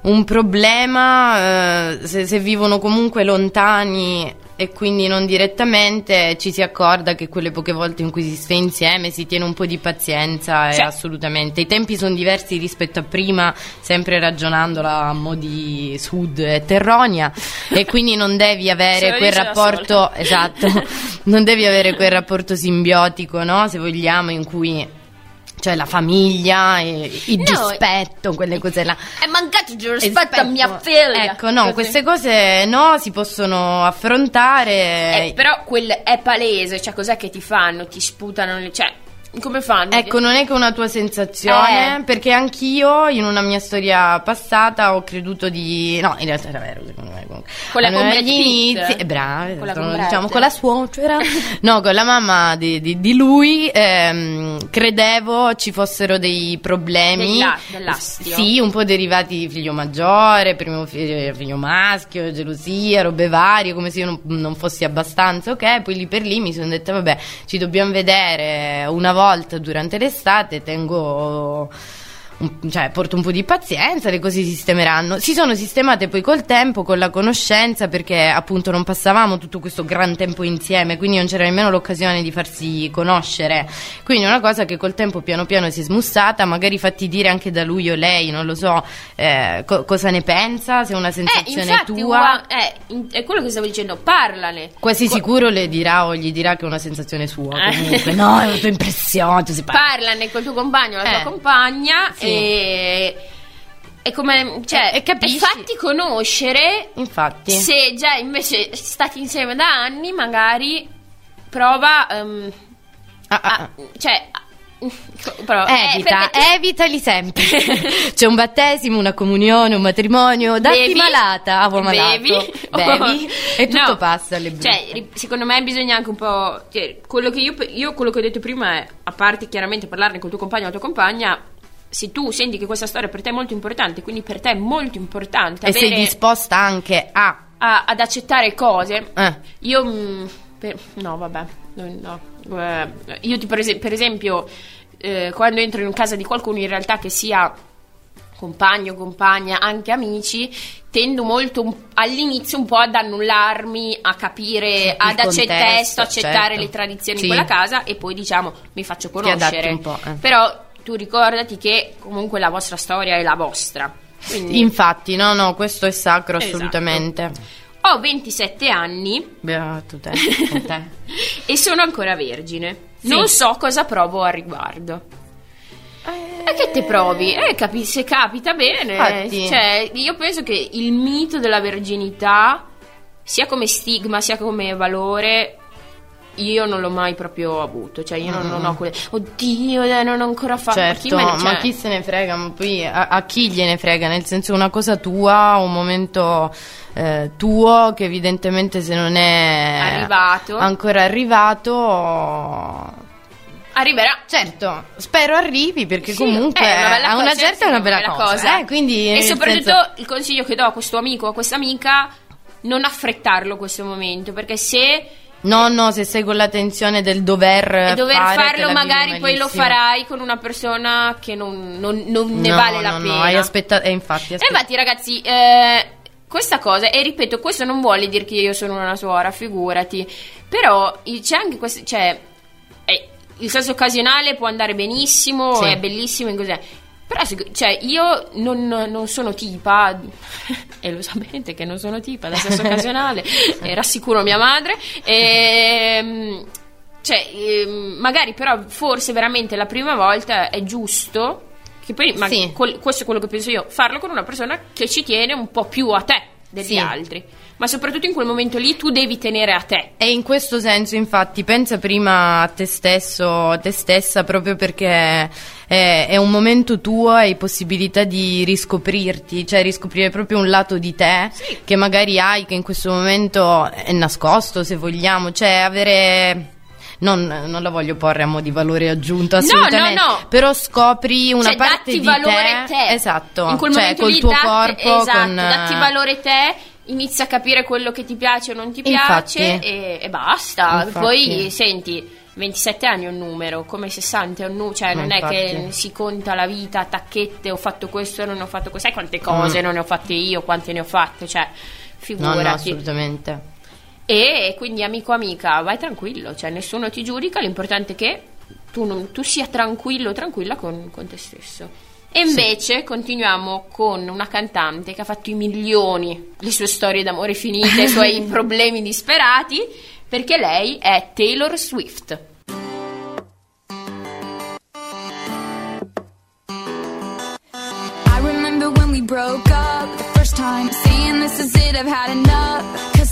un problema eh, se, se vivono comunque lontani e quindi non direttamente ci si accorda che quelle poche volte in cui si sta insieme si tiene un po' di pazienza e Cioè- assolutamente. I tempi sono diversi rispetto a prima sempre ragionandola a modi sud e terronia. E quindi non devi avere quel rapporto esatto. Non devi avere quel rapporto simbiotico no se vogliamo in cui cioè la famiglia il No, rispetto quelle cose là È mancato il rispetto a mia figlia. Ecco, no, Così. queste cose no, si possono affrontare. Eh, però quel è palese, cioè cos'è che ti fanno? Ti sputano, cioè come fanno? Ecco, non è che una tua sensazione, Eh. perché anch'io in una mia storia passata ho creduto di... No, in realtà era vero, secondo me. Comunque. Con la- Allora, Pitt? inizi, eh, brava, Con la sono, diciamo con la suocera, no, con la mamma di, di- di lui, ehm, credevo ci fossero dei problemi. Della- dell'astio? Sì, un po' derivati figlio maggiore, primo figlio, figlio maschio, gelosia, robe varie, come se io non, non fossi abbastanza, ok? Poi lì per lì mi sono detta, vabbè, ci dobbiamo vedere una volta durante l'estate, tengo... cioè, porto un po' di pazienza, le cose si sistemeranno. Si sono sistemate poi col tempo, con la conoscenza, perché appunto non passavamo tutto questo gran tempo insieme, quindi non c'era nemmeno l'occasione di farsi conoscere. Quindi è una cosa che col tempo piano piano si è smussata, magari fatti dire anche da lui o lei, non lo so, eh, co- cosa ne pensa, se è una Eh, sensazione infatti, tua. ua- eh, in- è quello che stavo dicendo, parlane. Quasi Qu- sicuro le dirà o gli dirà che è una sensazione sua. Eh. Comunque, no, è una tua impressione. Si parla. Parlane col tuo compagno la Eh. tua compagna Sì. E... E come, cioè, E- e fatti conoscere Infatti. se già invece stati insieme da anni, magari prova, ehm, Ah, ah, a- ah. cioè, prova- eh, Evita, tu- evitali sempre. C'è un battesimo, una comunione, un matrimonio, datti Bevi, malata, avo malato. bevi, bevi e tutto No, passa alle brutte. Cioè, secondo me bisogna anche un po'. cioè, quello che io, io quello che ho detto prima è, a parte chiaramente parlarne col tuo compagno o la tua compagna, se tu senti che questa storia per te è molto importante, quindi per te è molto importante e sei avere- disposta anche a... a- ad accettare cose, Eh. io. mm, per- no, vabbè. no, no, eh, io, ti- per, es- per esempio, eh, quando entro in casa di qualcuno, in realtà che sia compagno, compagna, anche amici, tendo molto all'inizio un po' ad annullarmi, a capire, ad contesto, accettare, accettare certo. le tradizioni Sì. di quella casa e poi diciamo mi faccio conoscere. un po', eh. Però tu ricordati che comunque la vostra storia è la vostra. Quindi Infatti, no, no, questo è sacro Esatto. assolutamente. ho 27 anni Beato te, te. e sono ancora vergine. Sì. Non so cosa provo al riguardo. E che te provi? Eh, capi- se capita bene. Infatti. Cioè, io penso che il mito della verginità, sia come stigma, sia come valore, io non l'ho mai proprio avuto. Cioè, io non, non ho quelle. Oddio, eh, non ho ancora fatto. Certo, chi ne- ma cioè, chi se ne frega? Ma poi a, a chi gliene frega? Nel senso, una cosa tua, un momento eh, tuo che evidentemente se non è Arrivato. ancora arrivato. Arriverà. Certo, spero arrivi perché Sì, comunque è una bella a una cosa, certa è una bella cosa. Eh, quindi, e soprattutto senso- il consiglio che do a questo amico o a questa amica non affrettarlo questo momento perché se No, no, se sei con la tensione del dover, e dover fare, farlo magari poi lo farai con una persona che non, non- non ne No, vale la no, pena. No, hai aspettato, e infatti, e aspetta- infatti ragazzi eh, questa cosa e ripeto questo non vuole dire che io sono una suora figurati però eh, c'è anche questo cioè eh, il sesso occasionale può andare benissimo Sì. è bellissimo e cos'è però cioè, io non, non sono tipa e lo sapete che non sono tipa da sesso occasionale e rassicuro mia madre ehm, cioè, ehm, magari però forse veramente la prima volta è giusto Che poi, ma Sì. quel- questo è quello che penso io, farlo con una persona che ci tiene un po' più a te degli Sì. altri. Ma soprattutto in quel momento lì tu devi tenere a te. E in questo senso, infatti, pensa prima a te stesso, a te stessa, proprio perché è, è un momento tuo, hai possibilità di riscoprirti, cioè riscoprire proprio un lato di te che magari hai, che in questo momento è nascosto, se vogliamo, cioè avere. Non, non la voglio porre a mo' di valore aggiunto, assolutamente. no, no. Però scopri una Cioè, parte datti di valore te, te. esatto, In quel cioè momento col lì tuo datti- corpo, esatto, con datti valore te, inizi a capire quello che ti piace o non ti piace Infatti. e, e basta. Infatti. Poi senti, 27 anni è un numero, come 60 è un numero, cioè non è che infatti. si conta la vita a tacchette, ho fatto questo e non ho fatto questo, sai quante cose Mm. non ne ho fatte io, quante ne ho fatte, cioè No, figurati. no, assolutamente. E quindi amico amica, vai tranquillo, cioè nessuno ti giudica, l'importante è che tu, non- tu sia tranquillo, tranquilla con, con te stesso. E invece continuiamo con una cantante che ha fatto i milioni, le sue storie d'amore finite, i suoi problemi disperati, perché lei è Taylor Swift. I remember when we broke up the first time, saying this is it, I've had enough.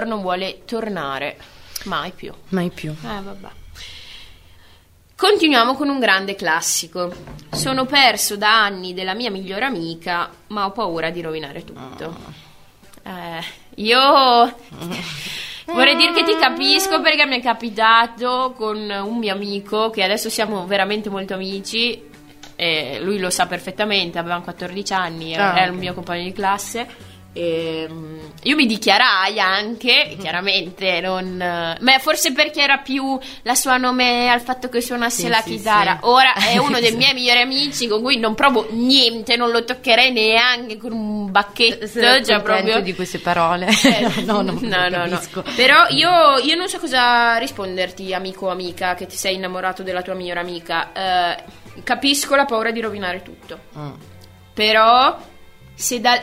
E Taylor non vuole tornare mai più. Mai più. Eh, vabbè. Continuiamo con un grande classico. Sono perso da anni della mia migliore amica, ma ho paura di rovinare tutto. Eh, io vorrei dire che ti capisco perché mi è capitato con un mio amico che adesso siamo veramente molto amici. E lui lo sa perfettamente, avevamo 14 anni, Ah, era ok. il mio compagno di classe. Ehm, io mi dichiarai anche, chiaramente, non, ma forse perché era più la sua nome al fatto che suonasse Sì, la sì, chitarra. sì. Ora è uno dei miei migliori amici con cui non provo niente, non lo toccherei neanche con un bacchetto. Già contento proprio di queste parole. eh, no, no, no, no, no. capisco. Però io, io non so cosa risponderti, amico o amica, che ti sei innamorato della tua migliore amica. Eh, capisco la paura di rovinare tutto. Mm. Però, se da...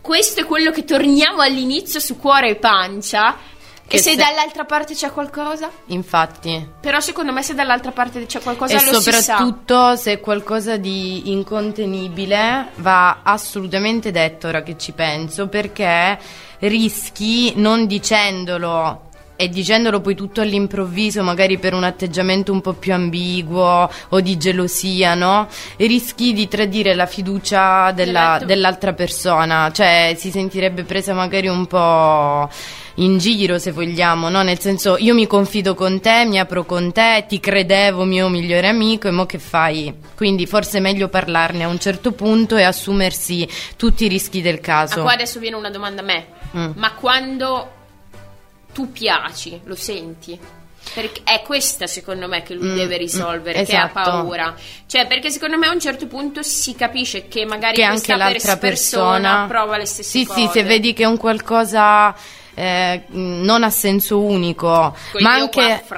questo è quello che torniamo all'inizio su cuore e pancia. Che e se, se- dall'altra parte c'è qualcosa? Infatti. Però secondo me se dall'altra parte c'è qualcosa E lo si sa. soprattutto se è qualcosa di incontenibile va assolutamente detto ora che ci penso perché rischi non dicendolo e dicendolo poi tutto all'improvviso, magari per un atteggiamento un po' più ambiguo o di gelosia, no? E rischi di tradire la fiducia della- dell'altra persona, cioè si sentirebbe presa magari un po' in giro se vogliamo, no? Nel senso io mi confido con te, mi apro con te, ti credevo mio migliore amico e mo che fai? Quindi forse è meglio parlarne a un certo punto e assumersi tutti i rischi del Ah, caso. qua adesso viene una domanda a me. Mm. Ma quando tu piaci, lo senti? Perché è questa secondo me che lui Mm, deve mm, risolvere, che ha esatto. paura. Cioè, perché secondo me a un certo punto si capisce che magari che questa anche l'altra pers- persona prova le stesse sì, cose. Sì, se vedi che è un qualcosa eh, non a senso unico, ma anche.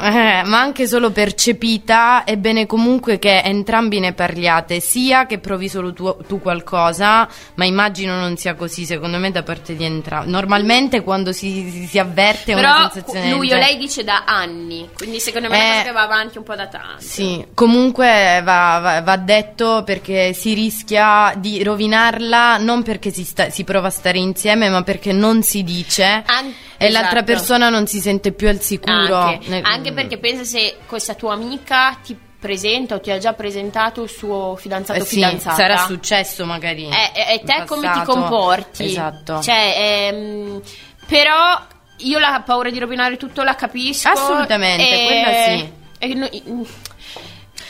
Eh, ma anche solo percepita, è bene comunque che entrambi ne parliate, sia che provi solo tu, tu qualcosa, ma immagino non sia così, secondo me da parte di entrambi. Normalmente quando si, si, si avverte Però una sensazione lui o lei dice da anni, quindi secondo me Eh, va avanti un po' da tanto. Sì, comunque va, va- va detto perché si rischia di rovinarla non perché si, sta- si prova a stare insieme, ma perché non si dice An- e l'altra esatto. persona non si sente più al sicuro. Anche, Ne- anche perché pensa se questa tua amica ti presenta o ti ha già presentato il suo fidanzato Eh o sì, fidanzata. sarà successo magari. E, e- e in te come ti comporti? Esatto. Cioè, ehm, però io la paura di rovinare tutto la capisco. Assolutamente, e- quella sì. e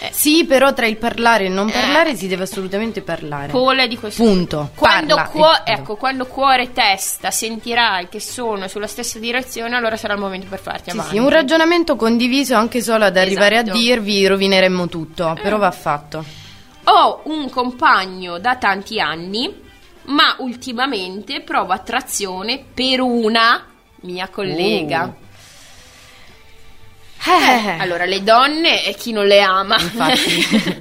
no- Sì, però tra il parlare e il non parlare si deve assolutamente parlare. Pole di questo Punto. Quando, cuo- e- ecco, quando cuore e testa sentirai che sono sulla stessa direzione, allora sarà il momento per farti Sì, avanti. sì, un ragionamento condiviso anche solo ad arrivare Esatto. a dirvi rovineremmo tutto, però va fatto. Ho un compagno da tanti anni, ma ultimamente provo attrazione per una mia collega. Uh. Eh, Allora, le donne e chi non le ama. infatti,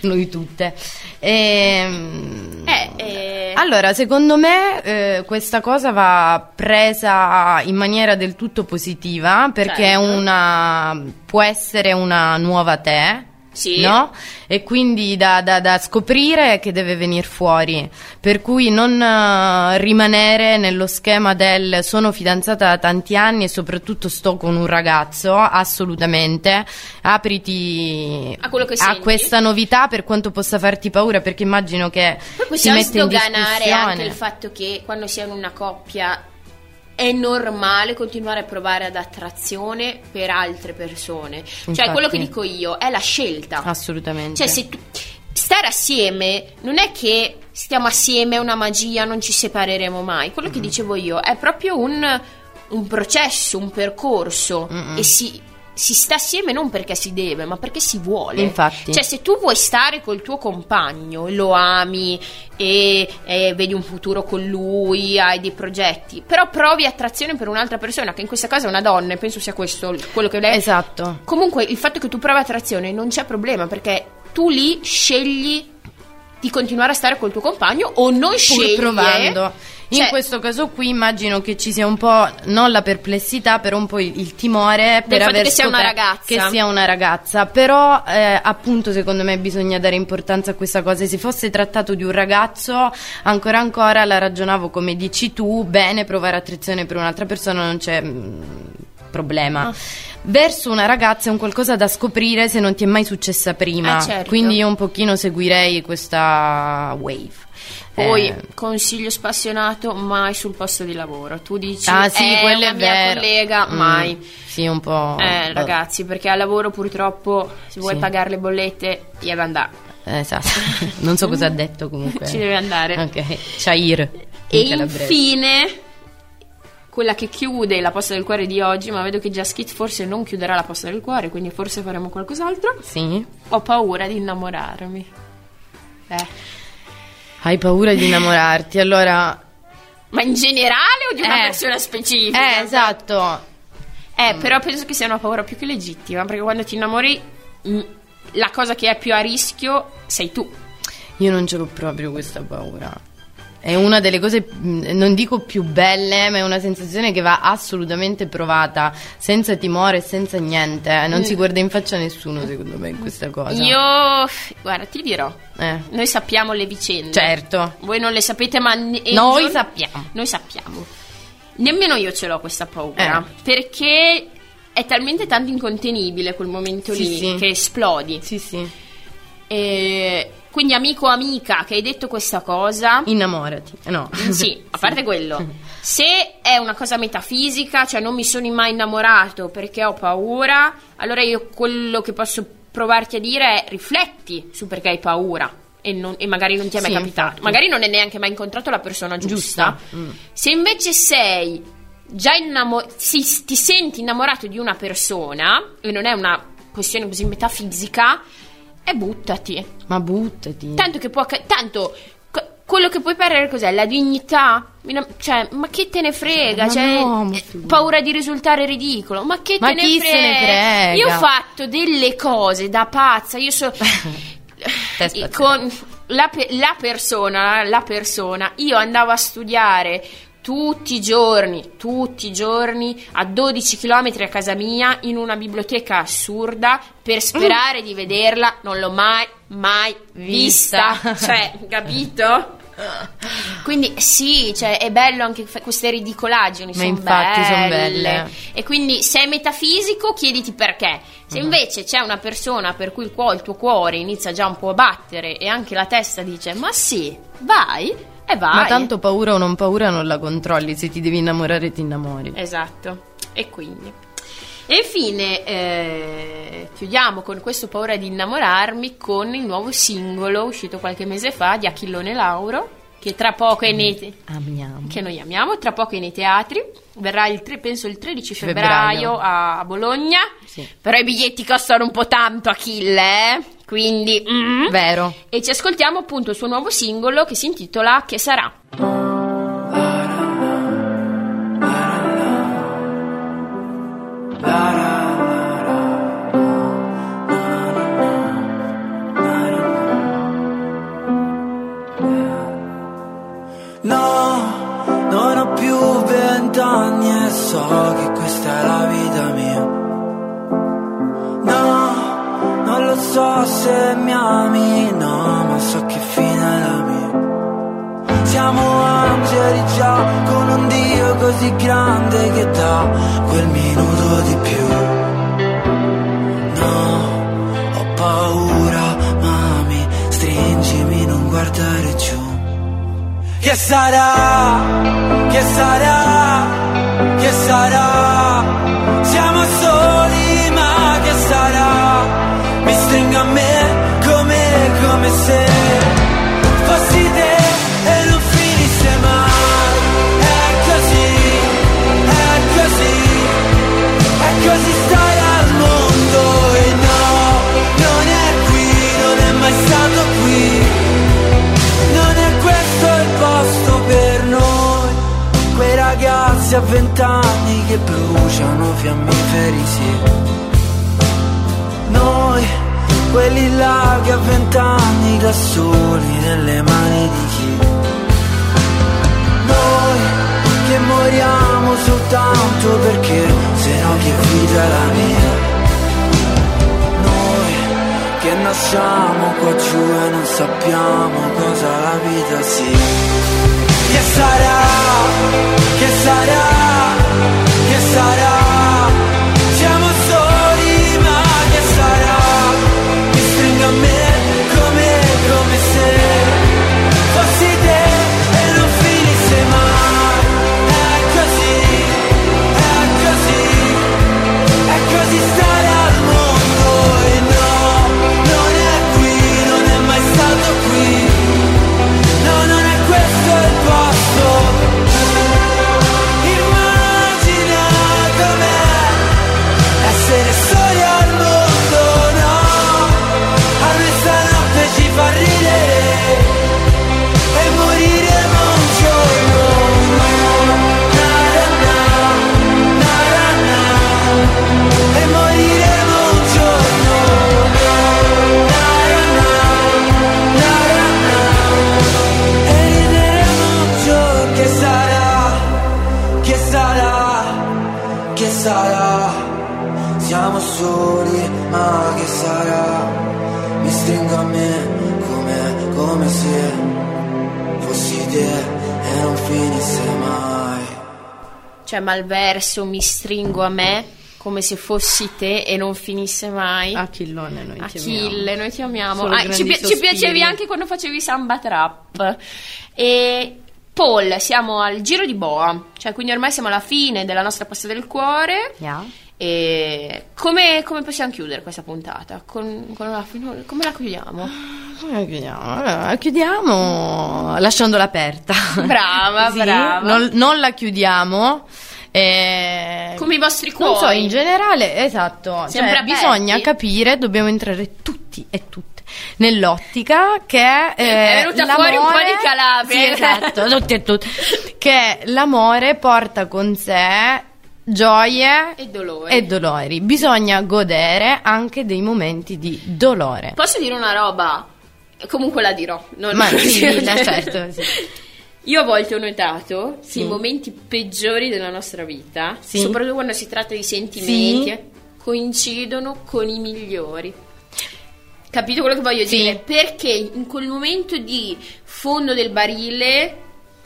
noi tutte. Ehm, Eh, eh, Allora, secondo me eh, questa cosa va presa in maniera del tutto positiva perché è Certo. una può essere una nuova te. Sì. No? E quindi da, da- da scoprire che deve venire fuori. Per cui non eh, rimanere nello schema del sono fidanzata da tanti anni e soprattutto sto con un ragazzo, assolutamente. Apriti A a questa novità per quanto possa farti paura, perché immagino che Poi si mette in sdoganare discussione. anche il fatto che quando si è in una coppia è normale continuare a provare ad attrazione per altre persone. Cioè, Infatti. quello che dico io è la scelta. Assolutamente. Cioè, se tu, stare assieme non è che stiamo assieme, è una magia, non ci separeremo mai. Quello Mm. che dicevo io è proprio un, un processo, un percorso Mm-mm. e si, si sta assieme non perché si deve, ma perché si vuole. Infatti. Cioè, se tu vuoi stare col tuo compagno, lo ami e, e vedi un futuro con lui, hai dei progetti, però provi attrazione per un'altra persona, che in questo caso è una donna, e penso sia questo quello che lei Esatto. Comunque il fatto che tu provi attrazione non c'è problema perché tu lì scegli di continuare a stare col tuo compagno o non Pur scegli. provando. In Cioè, questo caso qui immagino che ci sia un po' non la perplessità, però un po' il, il timore per aver che sia una ragazza. che sia una ragazza. Però eh, appunto secondo me bisogna dare importanza a questa cosa. Se fosse trattato di un ragazzo, ancora ancora la ragionavo come dici tu, bene provare attrazione per un'altra persona non c'è mm, problema. Ah. Verso una ragazza è un qualcosa da scoprire se non ti è mai successa prima. Eh, certo. Quindi io un pochino seguirei questa wave. Poi, Eh, consiglio spassionato, mai sul posto di lavoro. Tu dici, Ah sì, "Eh, quello è mia vero. collega, Mm, mai. Sì, un po'. Eh, ragazzi, perché al lavoro purtroppo, se vuoi Sì. pagare le bollette, deve andare. Eh, Esatto. non so cosa ha detto comunque. Ci deve andare. Ok. Shair. E in calabrese. infine, quella che chiude la posta del cuore di oggi, ma vedo che Just Kids forse non chiuderà la posta del cuore, quindi forse faremo qualcos'altro. Sì? Ho paura di innamorarmi. Eh. Hai paura di innamorarti, allora... Ma in generale o di una Eh. persona specifica? Eh, esatto. Eh, però penso che sia una paura più che legittima, perché quando ti innamori mh, la cosa che è più a rischio sei tu. Io non ce l'ho proprio questa paura. È una delle cose, mh, non dico più belle, ma è una sensazione che va assolutamente provata, senza timore, senza niente. Non si guarda in faccia a nessuno, secondo me, in questa cosa. Mm. Io, guarda, ti dirò, Eh, noi sappiamo le vicende. certo. Voi non le sapete, ma ne- Noi giorno- sappiamo. Noi sappiamo. Nemmeno io ce l'ho questa paura. Eh. Perché è talmente tanto incontenibile quel momento Sì, lì sì. che esplodi. Sì, sì. E quindi, amico o amica che hai detto questa cosa. Innamorati. Eh, No. Sì, a parte quello. Se è una cosa metafisica, cioè non mi sono mai innamorato perché ho paura, allora io quello che posso provarti a dire è rifletti su perché hai paura. E, non- e magari non ti è mai Sì, capitato. infatti. Magari non hai neanche mai incontrato la persona giusta. Giusta. Mm. Se invece sei già innamorato, ti senti innamorato di una persona, e non è una questione così metafisica, e buttati. Ma buttati. Tanto che può. Tanto. Quello che puoi perdere cos'è? La dignità? Cioè, ma che te ne frega? Ma Cioè, no, eh, paura di risultare ridicolo. Ma che Ma te ne frega? ne frega? Io ho fatto delle cose da pazza. Io so. Te spaziale. con la, pe- la persona, la persona, io andavo a studiare tutti i giorni, tutti i giorni a 12 km a casa mia in una biblioteca assurda per sperare di vederla, non l'ho mai mai vista, Vista. cioè, capito? Quindi sì, cioè, è bello anche fa- queste ridicolaggini, sono infatti son belle. belle. E quindi se è metafisico, chiediti perché. Se invece c'è una persona per cui il, cuo- il tuo cuore inizia già un po' a battere e anche la testa dice ma sì, vai, e vai. Ma tanto paura o non paura non la controlli, se ti devi innamorare ti innamori. Esatto. E quindi. E infine eh, chiudiamo con questo paura di innamorarmi con il nuovo singolo uscito qualche mese fa di Achillone Lauro, che tra poco è nei, Amiamo. che noi amiamo, tra poco è nei teatri. Verrà il tre- penso il 13 Febbraio. febbraio a, a Bologna. Sì. Però i biglietti costano un po' tanto Achille, eh? Quindi mm. Vero. E ci ascoltiamo appunto il suo nuovo singolo che si intitola Che sarà. No, non ho più vent'anni e so che questa è la vita so se mi ami, no, ma so che fine la mia. Siamo angeli già con un Dio così grande che dà quel minuto di più. No, ho paura, mami, stringimi, non guardare giù. Che sarà, che sarà, che sarà? Se fossi te e non finisse mai. È così, è così, è così stai al mondo e no, non è qui, non è mai stato qui. Non è questo il posto per noi, quei ragazzi a vent'anni che bruciano fiammiferi, sì. Quelli che a vent'anni da soli nelle mani di chi? Noi che moriamo soltanto perché se no che vita è la mia? Noi che nasciamo qua giù e non sappiamo cosa la vita sia. Che sarà, che sarà, che sarà? Malverso, mi stringo a me come se fossi te e non finisse mai. Achillone noi ti amiamo. Achille, noi ti amiamo. Solo Ah, ci, pi- ci piacevi anche quando facevi samba trap. E Paul, siamo al giro di boa, cioè quindi ormai siamo alla fine della nostra pasta del cuore. Yeah. E come, come possiamo chiudere questa puntata? Con, con fino- come la chiudiamo? Come la chiudiamo? Allora, chiudiamo lasciandola aperta. Brava, Sì, brava. Non, non la chiudiamo. Eh, Come i vostri cuori. Non so, in generale, esatto. Sempre Cioè, bisogna capire, dobbiamo entrare tutti e tutte nell'ottica che eh, È venuta fuori un po' l'amore- di Calabria. Sì, esatto, tutti e tutti. Che l'amore porta con sé gioie E dolori. e dolori. Bisogna godere anche dei momenti di dolore. Posso dire una roba? Comunque la dirò. Non Ma sì, certo, sì. Io a volte ho notato Sì. che i momenti peggiori della nostra vita, Sì. soprattutto quando si tratta di sentimenti, Sì. coincidono con i migliori. Capito quello che voglio dire? Perché in quel momento di fondo del barile,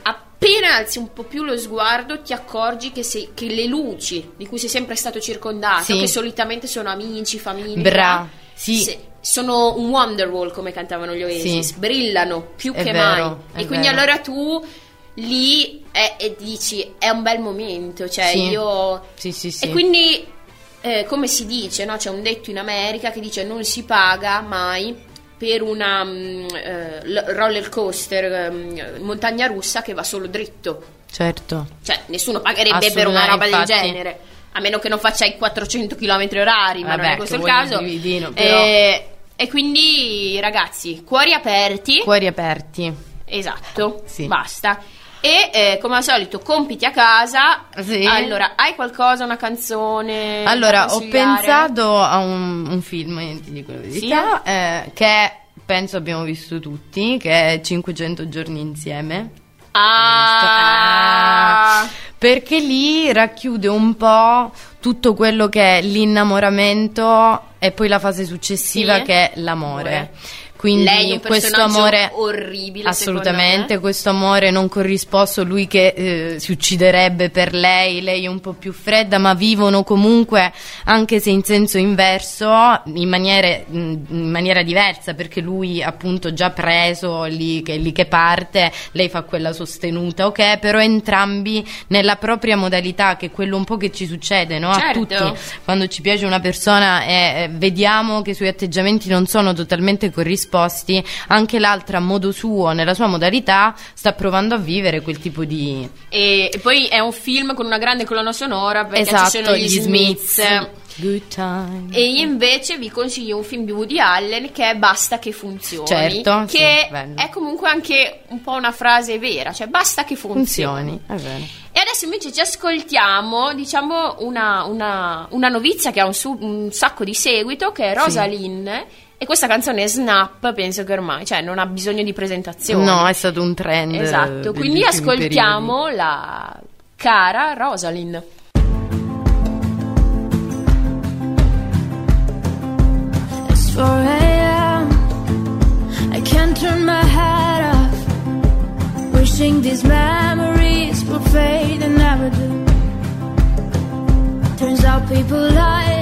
appena alzi un po' più lo sguardo, ti accorgi che, sei- che le luci di cui sei sempre stato circondato, che solitamente sono amici, famiglia, Bra, sì. se- sono un Wonderwall come cantavano gli Oasis, Sì. brillano più È che vero, mai. E quindi vero. allora tu lì eh, e dici è un bel momento, cioè Sì. io... Sì, sì, sì. E quindi, eh, come si dice, no? c'è un detto in America che dice non si paga mai per una eh, l- roller coaster, mm, montagna russa che va solo dritto. Certo. Cioè, nessuno pagherebbe per una roba Assolutamente, del infatti. genere. A meno che non faccia i 400 km orari, ma non Vabbè, è questo il caso. brividino, però. E, e quindi, ragazzi, cuori aperti. Cuori aperti. Esatto, Sì. basta. E eh, come al solito, compiti a casa. Sì. Allora, hai qualcosa, una canzone? Allora, ho pensato a un, un film, eh, ti dico la verità, eh, che penso abbiamo visto tutti, che è 500 giorni insieme. Ah, Perché lì racchiude un po' tutto quello che è l'innamoramento e poi la fase successiva Sì. che è l'amore. Quindi Lei questo amore orribile, assolutamente, questo amore non corrisposto, lui che eh, si ucciderebbe per lei, lei è un po' più fredda, ma vivono comunque anche se in senso inverso, in, maniere- in maniera diversa, perché lui appunto già preso lì che, lì che parte, lei fa quella sostenuta, ok, però entrambi nella propria modalità, che è quello un po' che ci succede, no? A Certo. tutti quando ci piace una persona e eh, vediamo che i suoi atteggiamenti non sono totalmente corrisposti, anche l'altra a modo suo, nella sua modalità, sta provando a vivere quel tipo di... E, e poi è un film con una grande colonna sonora perché esatto, ci sono gli, Smiths. Good time. E io invece vi consiglio un film di Woody Allen che è Basta che funzioni. Certo, sì, che bello. è comunque anche un po' una frase vera, cioè basta che funzioni. Funzioni. E adesso invece ci ascoltiamo, diciamo, una, una- una novizia che ha un, su- un sacco di seguito, che è Rosalind. E questa canzone Snap, penso che ormai, cioè, non ha bisogno di presentazione. No, è stato un trend. Esatto, quindi ascoltiamo la cara Rosalind. It's 4 a.m. I can't turn my head off. Wishing these memories would fade and never do. Turns out people lie.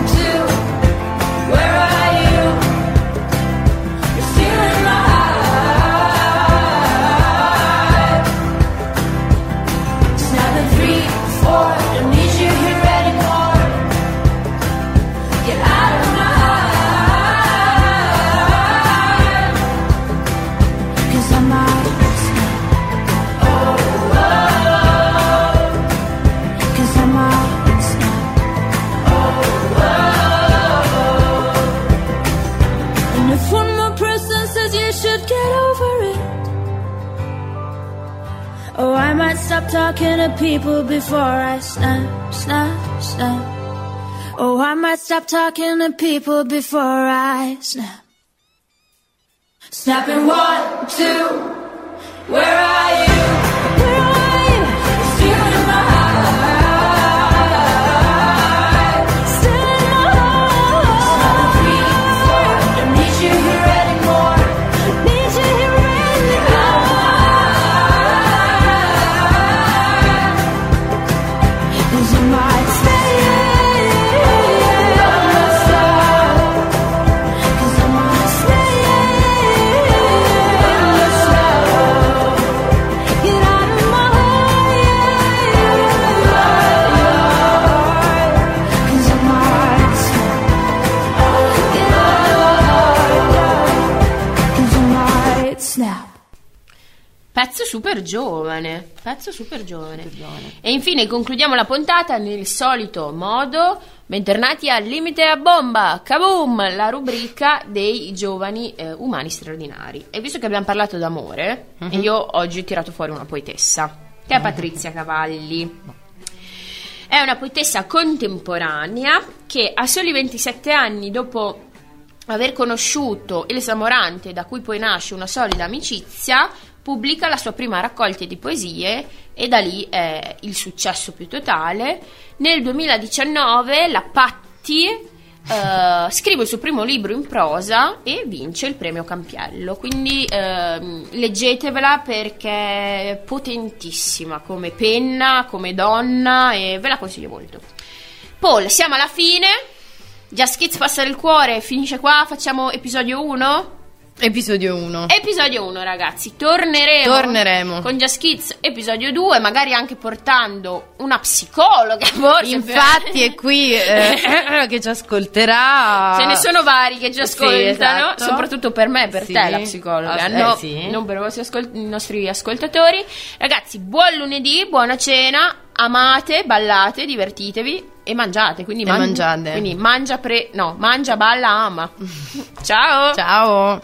People before I snap, snap, snap. Oh, I might stop talking to people before I snap. Snapping one, two, where are you? Super giovane, pezzo super giovane. E infine concludiamo la puntata nel solito modo. Bentornati al Limite a Bomba, Kaboom, la rubrica dei giovani eh, umani straordinari. E visto che abbiamo parlato d'amore, io oggi ho tirato fuori una poetessa, che è Patrizia Cavalli. È una poetessa contemporanea che a soli 27 anni dopo aver conosciuto Elsa Morante, da cui poi nasce una solida amicizia, pubblica la sua prima raccolta di poesie e da lì è il successo più totale. Nel 2019 la Patti eh, scrive il suo primo libro in prosa e vince il premio Campiello. Quindi ehm, leggetevela perché è potentissima come penna, come donna e ve la consiglio molto. Paul, siamo alla fine. Just Kids passa il cuore, finisce qua, facciamo episodio 1. Episodio 1. Episodio 1, ragazzi. Torneremo. Torneremo. Con Just Kids, episodio 2, magari anche portando una psicologa. Forse Infatti è qui eh, che ci ascolterà. Ce ne sono vari che ci Sì, ascoltano, esatto. soprattutto per me per Sì. te la psicologa, Ah, eh, no, sì. non per i vostri ascol- i nostri ascoltatori. Ragazzi, buon lunedì, buona cena, amate, ballate, divertitevi e mangiate. Quindi, E mangiate. quindi mangia pre... no, mangia, balla, ama. Ciao! Ciao.